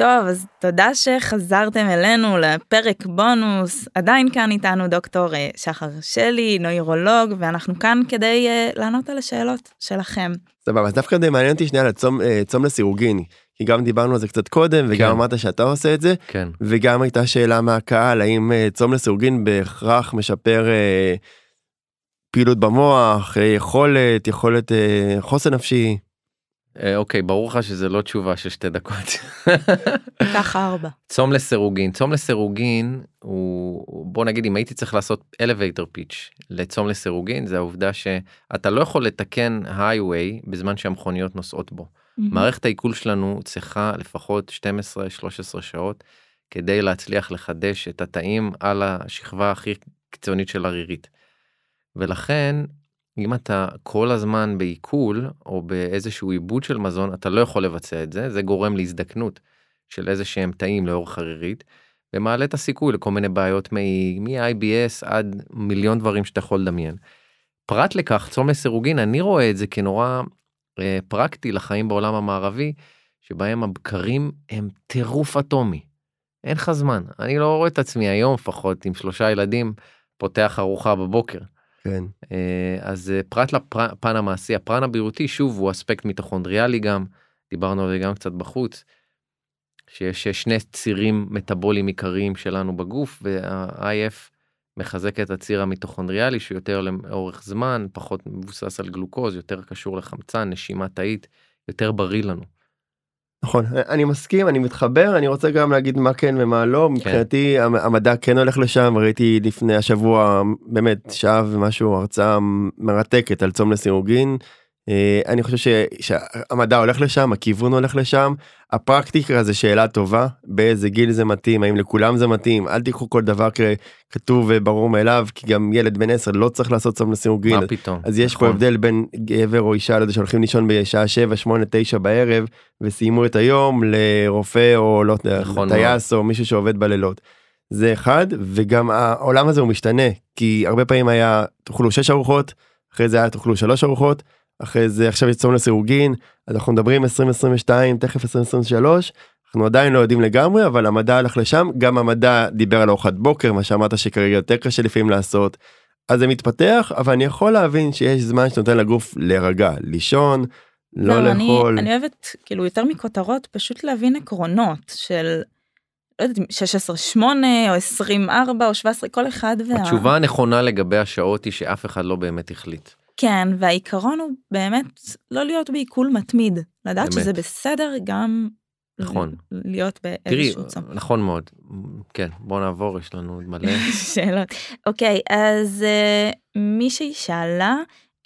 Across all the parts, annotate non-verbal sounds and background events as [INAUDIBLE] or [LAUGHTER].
טוב, אז תודה שחזרתם אלינו לפרק בונוס. עדיין כאן איתנו דוקטור אה, שחר שלי, נוירולוג, ואנחנו כאן כדי uh, לענות על השאלות שלכם. סבבה, אז דווקא די מעניין אותי שנייה לצום uh, צום לסירוגין, כי גם דיברנו על זה קצת קודם, וגם כן. אמרת שאתה עושה את זה, כן. וגם הייתה שאלה מהקהל, האם צום לסירוגין בהכרח משפר uh, פעילות במוח, יכולת, יכולת uh, חוסן נפשי. אה, אוקיי ברור לך שזה לא תשובה של שתי דקות. ככה ארבע. צום לסירוגין צום לסירוגין הוא בוא נגיד אם הייתי צריך לעשות elevator pitch לצום לסירוגין זה העובדה שאתה לא יכול לתקן highway בזמן שהמכוניות נוסעות בו. מערכת העיכול שלנו צריכה לפחות 12-13 שעות כדי להצליח לחדש את התאים על השכבה הכי קיצונית של הרירית. ולכן אם אתה כל הזמן בעיכול או באיזשהו עיבוד של מזון אתה לא יכול לבצע את זה זה גורם להזדקנות של איזה שהם תאים לאורך הרירית ומעלה את הסיכוי לכל מיני בעיות מ-IBS עד מיליון דברים שאתה יכול לדמיין. פרט לכך צום לסירוגין אני רואה את זה כנורא אה, פרקטי לחיים בעולם המערבי שבהם הבקרים הם טירוף אטומי. אין לך זמן אני לא רואה את עצמי היום לפחות עם שלושה ילדים פותח ארוחה בבוקר. כן. אה, אז אה, פרט לפן המעשי הפרן הבריאותי שוב הוא אספקט מיטוכונדריאלי גם דיברנו על זה גם קצת בחוץ. שיש שני צירים מטאבוליים עיקריים שלנו בגוף וה-IF מחזק את הציר המיטוכונדריאלי שיותר לאורך זמן פחות מבוסס על גלוקוז יותר קשור לחמצן נשימה תאית יותר בריא לנו. נכון אני מסכים אני מתחבר אני רוצה גם להגיד מה כן ומה לא כן. מבחינתי המדע כן הולך לשם ראיתי לפני השבוע באמת שעה ומשהו הרצאה מרתקת על צום לסירוגין אני חושב שהמדע הולך לשם הכיוון הולך לשם הפרקטיקה זה שאלה טובה באיזה גיל זה מתאים האם לכולם זה מתאים אל תיקחו כל דבר ככתוב וברור מאליו כי גם ילד בן 10 לא צריך לעשות צום לסירוגין מה פתאום אז יש נכון. פה הבדל בין גבר או אישה לזה שהולכים לישון בשעה 7 8 9 בערב וסיימו את היום לרופא או לא יודע נכון טייס או מישהו שעובד בלילות. זה אחד וגם העולם הזה הוא משתנה כי הרבה פעמים היה תאכלו 6 ארוחות אחרי זה היה תאכלו 3 ארוחות. אחרי זה עכשיו יש צום לסירוגין אז אנחנו מדברים 2022 תכף 2023 אנחנו עדיין לא יודעים לגמרי אבל המדע הלך לשם גם המדע דיבר על ארוחת בוקר מה שאמרת שכרגע יותר קשה לפעמים לעשות. אז זה מתפתח אבל אני יכול להבין שיש זמן שנותן לגוף להירגע לישון לא, לא לאכול. אני, אני אוהבת כאילו יותר מכותרות פשוט להבין עקרונות של. לא יודעת 16 8 או 24 או 17 כל אחד. וה... התשובה הנכונה לגבי השעות היא שאף אחד לא באמת החליט. כן, והעיקרון הוא באמת לא להיות בעיכול מתמיד, לדעת באמת. שזה בסדר גם נכון. להיות באיזשהו צום. נכון מאוד. כן, בוא נעבור, יש לנו עוד מלא. [LAUGHS] שאלות. אוקיי, אז uh, מישהי שאלה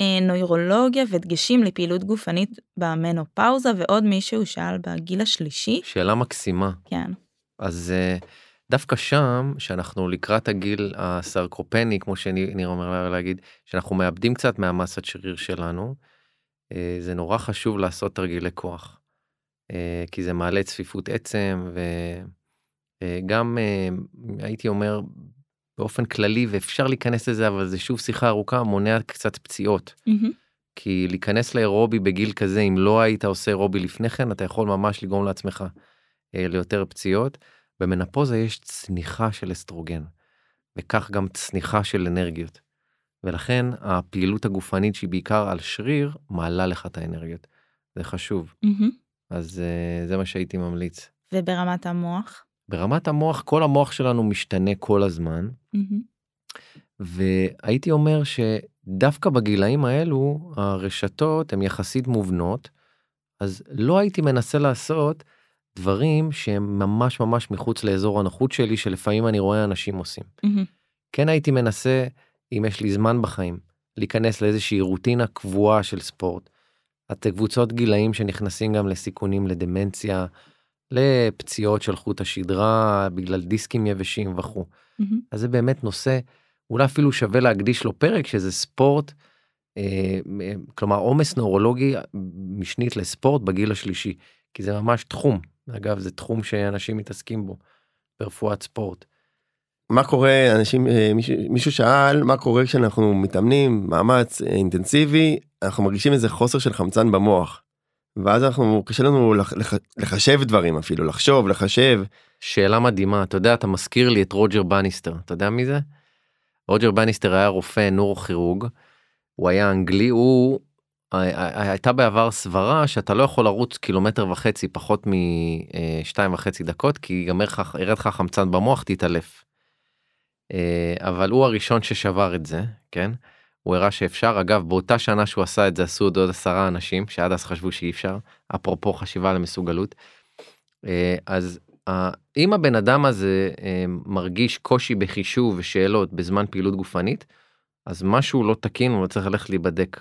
uh, נוירולוגיה ודגשים לפעילות גופנית במנופאוזה, ועוד מישהו שאל בגיל השלישי. שאלה מקסימה. כן. אז uh, דווקא שם שאנחנו לקראת הגיל הסרקופני כמו שניר אומר להגיד שאנחנו מאבדים קצת מהמסת שריר שלנו. אה, זה נורא חשוב לעשות תרגילי כוח. אה, כי זה מעלה צפיפות עצם וגם אה, הייתי אומר באופן כללי ואפשר להיכנס לזה אבל זה שוב שיחה ארוכה מונע קצת פציעות. Mm-hmm. כי להיכנס לאירובי בגיל כזה אם לא היית עושה אירובי לפני כן אתה יכול ממש לגרום לעצמך ליותר פציעות. במנפוזה יש צניחה של אסטרוגן, וכך גם צניחה של אנרגיות. ולכן הפעילות הגופנית שהיא בעיקר על שריר, מעלה לך את האנרגיות. זה חשוב. Mm-hmm. אז uh, זה מה שהייתי ממליץ. וברמת המוח? ברמת המוח, כל המוח שלנו משתנה כל הזמן. Mm-hmm. והייתי אומר שדווקא בגילאים האלו, הרשתות הן יחסית מובנות, אז לא הייתי מנסה לעשות דברים שהם ממש ממש מחוץ לאזור הנוחות שלי שלפעמים אני רואה אנשים עושים. Mm-hmm. כן הייתי מנסה אם יש לי זמן בחיים להיכנס לאיזושהי רוטינה קבועה של ספורט. את קבוצות גילאים שנכנסים גם לסיכונים לדמנציה, לפציעות של חוט השדרה בגלל דיסקים יבשים וכו'. Mm-hmm. אז זה באמת נושא אולי אפילו שווה להקדיש לו פרק שזה ספורט. אה, כלומר עומס נורולוגי משנית לספורט בגיל השלישי כי זה ממש תחום אגב זה תחום שאנשים מתעסקים בו ברפואת ספורט. מה קורה אנשים אה, מישהו, מישהו שאל מה קורה כשאנחנו מתאמנים מאמץ אה, אינטנסיבי אנחנו מרגישים איזה חוסר של חמצן במוח. ואז אנחנו קשה לנו לח, לח, לחשב דברים אפילו לחשוב לחשב. שאלה מדהימה אתה יודע אתה מזכיר לי את רוג'ר בניסטר אתה יודע מי זה? רוג'ר בניסטר היה רופא נורוכירורג. הוא היה אנגלי הוא הייתה בעבר סברה שאתה לא יכול לרוץ קילומטר וחצי פחות משתיים וחצי דקות כי ייגמר לך ירד לך חמצן במוח תתעלף. אה, אבל הוא הראשון ששבר את זה כן הוא הראה שאפשר אגב באותה שנה שהוא עשה את זה עשו עוד עשרה אנשים שעד אז חשבו שאי אפשר אפרופו חשיבה למסוגלות. אה, אז אם הבן אדם הזה אה, מרגיש קושי בחישוב ושאלות בזמן פעילות גופנית אז משהו לא תקין הוא צריך ללכת להיבדק.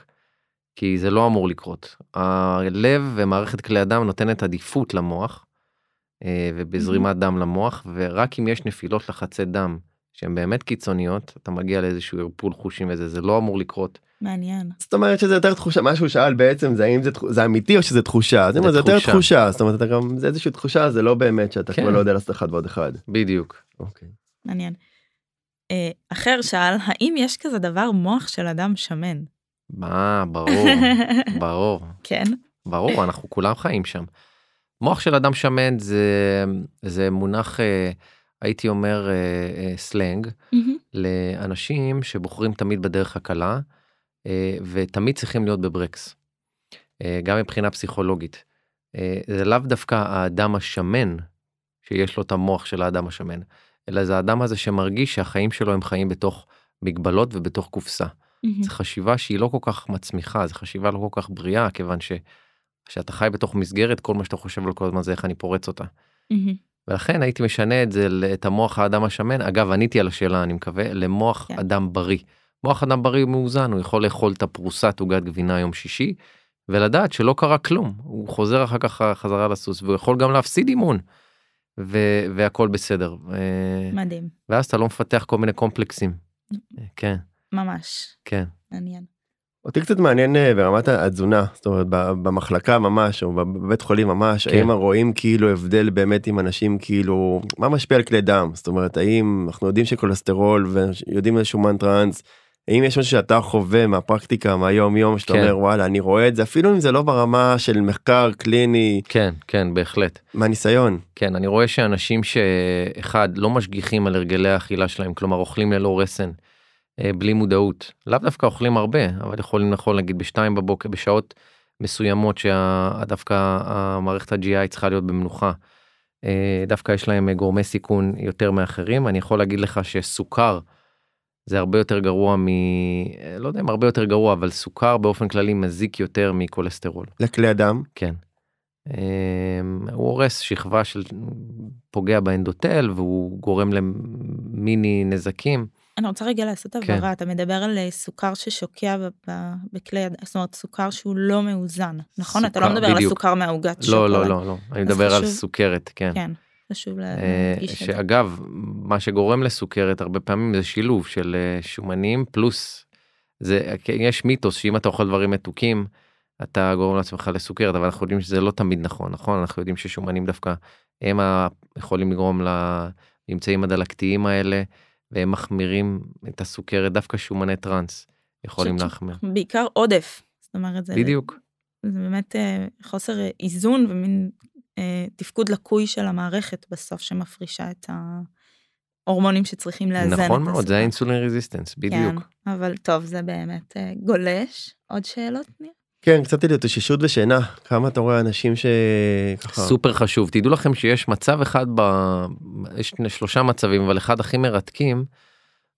כי זה לא אמור לקרות. הלב ומערכת כלי הדם נותנת עדיפות למוח אה, ובזרימת דם למוח ורק אם יש נפילות לחצי דם שהן באמת קיצוניות אתה מגיע לאיזשהו ערפול חושים וזה זה לא אמור לקרות. מעניין. זאת אומרת שזה יותר תחושה מה שהוא שאל בעצם זה האם זה זה אמיתי או שזה תחושה זה, זה יותר תחושה זאת אומרת אתה גם זה איזושהי תחושה זה לא באמת שאתה כן. כבר לא יודע לעשות אחד ועוד אחד. בדיוק. אוקיי. מעניין. אה, אחר שאל האם יש כזה דבר מוח של אדם שמן. מה ברור [LAUGHS] ברור כן ברור אנחנו כולם חיים שם. מוח של אדם שמן זה זה מונח אה, הייתי אומר אה, אה, סלנג mm-hmm. לאנשים שבוחרים תמיד בדרך הקלה ותמיד צריכים להיות בברקס. גם מבחינה פסיכולוגית. זה לאו דווקא האדם השמן שיש לו את המוח של האדם השמן אלא זה האדם הזה שמרגיש שהחיים שלו הם חיים בתוך מגבלות ובתוך קופסה. זו חשיבה שהיא לא כל כך מצמיחה, זו חשיבה לא כל כך בריאה, כיוון שכשאתה חי בתוך מסגרת, כל מה שאתה חושב על כל הזמן זה איך אני פורץ אותה. ולכן הייתי משנה את זה, את המוח האדם השמן, אגב, עניתי על השאלה, אני מקווה, למוח yeah. כן. אדם בריא. מוח אדם בריא מאוזן, הוא יכול לאכול את הפרוסת עוגת גבינה יום שישי, ולדעת שלא קרה כלום, הוא חוזר אחר כך חזרה לסוס, והוא יכול גם להפסיד אימון. ו- והכל בסדר. מדהים. ואז אתה לא מפתח כל מיני קומפלקסים. כן. ממש. כן. מעניין. אותי קצת מעניין אה, ברמת התזונה זאת אומרת במחלקה ממש או בבית חולים ממש כן. האם רואים כאילו הבדל באמת עם אנשים כאילו מה משפיע על כלי דם זאת אומרת האם אנחנו יודעים שכולסטרול ויודעים איזשהו מן טראנס. האם יש משהו שאתה חווה מהפרקטיקה מהיום יום שאתה כן. אומר וואלה אני רואה את זה אפילו אם זה לא ברמה של מחקר קליני כן כן בהחלט מהניסיון כן אני רואה שאנשים שאחד לא משגיחים על הרגלי האכילה שלהם כלומר אוכלים ללא רסן. אה, בלי מודעות לאו דווקא אוכלים הרבה אבל יכולים לאכול נגיד בשתיים בבוקר בשעות מסוימות שדווקא המערכת ה-GI צריכה להיות במנוחה. אה, דווקא יש להם גורמי סיכון יותר מאחרים אני יכול להגיד לך שסוכר זה הרבה יותר גרוע מ... לא יודע אם הרבה יותר גרוע אבל סוכר באופן כללי מזיק יותר מכולסטרול. לכלי הדם? כן. אה, הוא הורס שכבה של פוגע באנדוטל והוא גורם למיני נזקים. אני רוצה רגע לעשות כן. הבהרה, אתה מדבר על אה, סוכר ששוקע בכלי יד, זאת אומרת סוכר שהוא לא מאוזן, נכון? סוכר, אתה לא מדבר בדיוק. על הסוכר מהעוגת לא, שוקולד. לא, לא, לא, אני מדבר חשוב, על סוכרת, כן. כן, חשוב אה, להדגיש את זה. שאגב, מה שגורם לסוכרת הרבה פעמים זה שילוב של אה, שומנים פלוס, זה, יש מיתוס שאם אתה אוכל דברים מתוקים, אתה גורם לעצמך לסוכרת, אבל אנחנו יודעים שזה לא תמיד נכון, נכון? אנחנו יודעים ששומנים דווקא הם יכולים לגרום לממצאים הדלקתיים האלה. והם מחמירים את הסוכרת דווקא שומני טראנס יכולים להחמיר. בעיקר עודף. זאת אומרת זה בדיוק. זה באמת אה, חוסר איזון ומין אה, תפקוד לקוי של המערכת בסוף שמפרישה את ההורמונים שצריכים לאזן נכון את מאוד זה האינסולין רזיסטנס בדיוק. כן, אבל טוב זה באמת אה, גולש. עוד שאלות? ניר? כן קצת התאוששות ושינה כמה אתה רואה אנשים שככה סופר חשוב תדעו לכם שיש מצב אחד ב... יש שלושה מצבים אבל אחד הכי מרתקים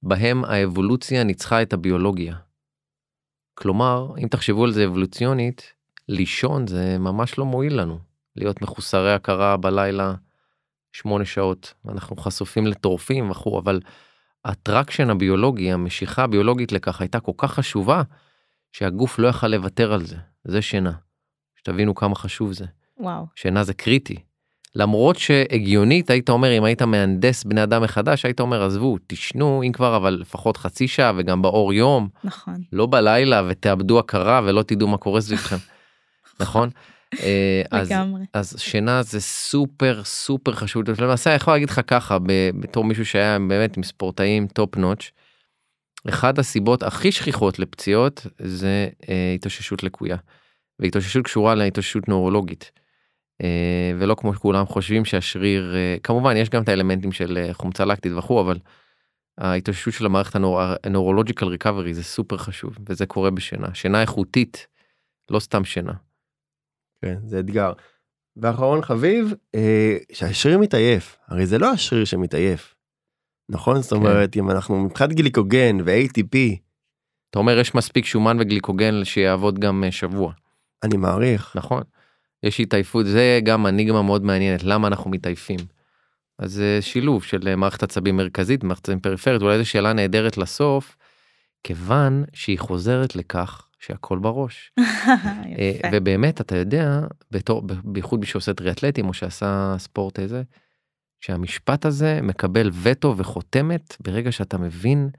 בהם האבולוציה ניצחה את הביולוגיה. כלומר אם תחשבו על זה אבולוציונית לישון זה ממש לא מועיל לנו להיות מחוסרי הכרה בלילה שמונה שעות אנחנו חשופים לטורפים וכו' אבל הטרקשן הביולוגי המשיכה הביולוגית לכך הייתה כל כך חשובה. שהגוף לא יכל לוותר על זה, זה שינה. שתבינו כמה חשוב זה. וואו. שינה זה קריטי. למרות שהגיונית היית אומר אם היית מהנדס בני אדם מחדש היית אומר עזבו תשנו אם כבר אבל לפחות חצי שעה וגם באור יום נכון לא בלילה ותאבדו הכרה ולא תדעו מה קורה סביבכם [LAUGHS] נכון אה, אז, אז שינה זה סופר סופר חשוב למעשה אני יכול להגיד לך ככה בתור מישהו שהיה באמת עם ספורטאים top notch אחד הסיבות הכי שכיחות לפציעות זה אה, התאוששות לקויה. והתאוששות קשורה להתאוששות נורולוגית. אה, ולא כמו שכולם חושבים שהשריר, אה, כמובן יש גם את האלמנטים של אה, חומצה לקטית וכו', אבל ההתאוששות של המערכת ה neurological recovery זה סופר חשוב, וזה קורה בשינה. שינה איכותית, לא סתם שינה. כן, זה אתגר. ואחרון חביב, אה, שהשריר מתעייף, הרי זה לא השריר שמתעייף. נכון? זאת כן. אומרת. אם אנחנו מבחינת גליקוגן ו-ATP. אתה אומר יש מספיק שומן וגליקוגן שיעבוד גם שבוע. אני מעריך. נכון. יש התעייפות, זה גם אניגמה מאוד מעניינת, למה אנחנו מתעייפים. אז זה שילוב של אה, מערכת עצבים מרכזית, מערכת עצבים פריפרית, אולי זו שאלה נהדרת לסוף, כיוון שהיא חוזרת לכך שהכל בראש. [LAUGHS] אה, ובאמת, אתה יודע, בתור, בייחוד מי שעושה טריאטלטים או שעשה ספורט איזה, שהמשפט הזה מקבל וטו וחותמת ברגע שאתה מבין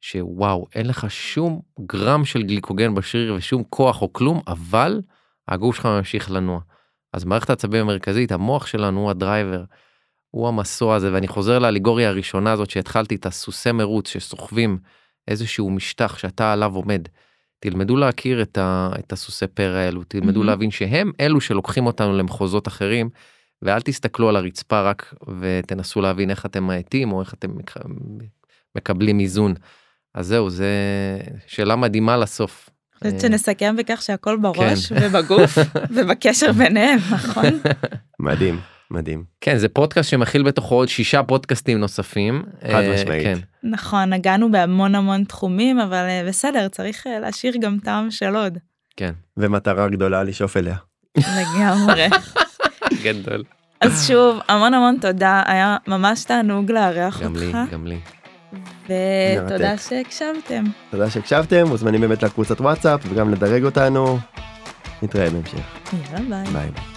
שוואו, אין לך שום גרם של גליקוגן בשריר ושום כוח או כלום, אבל הגוף שלך ממשיך לנוע. אז מערכת העצבים המרכזית, המוח שלנו הוא הדרייבר, הוא המסוע הזה, ואני חוזר לאליגוריה הראשונה הזאת שהתחלתי את הסוסי מרוץ שסוחבים איזשהו משטח שאתה עליו עומד. תלמדו להכיר את, ה, את הסוסי פרא האלו, תלמדו mm-hmm. להבין שהם אלו שלוקחים אותנו למחוזות אחרים, ואל תסתכלו על הרצפה רק ותנסו להבין איך אתם מאטים או איך אתם מקבלים איזון. אז זהו, זה שאלה מדהימה לסוף. חושבת אה, שנסכם בכך שהכל בראש כן. ובגוף [LAUGHS] ובקשר ביניהם, נכון? [LAUGHS] מדהים, מדהים. כן, זה פודקאסט שמכיל בתוכו עוד שישה פודקאסטים נוספים. חד אה, משמעית. כן. נכון, נגענו בהמון המון תחומים, אבל אה, בסדר, צריך להשאיר גם טעם של עוד. כן. ומטרה גדולה לשאוף אליה. לגמרי. [LAUGHS] גדול. אז שוב, המון המון תודה, היה ממש תענוג לארח אותך. גם לי, גם לי. ותודה שהקשבתם. תודה שהקשבתם, מוזמנים באמת לקבוצת וואטסאפ וגם לדרג אותנו. נתראה בהמשך. יאללה ביי. ביי.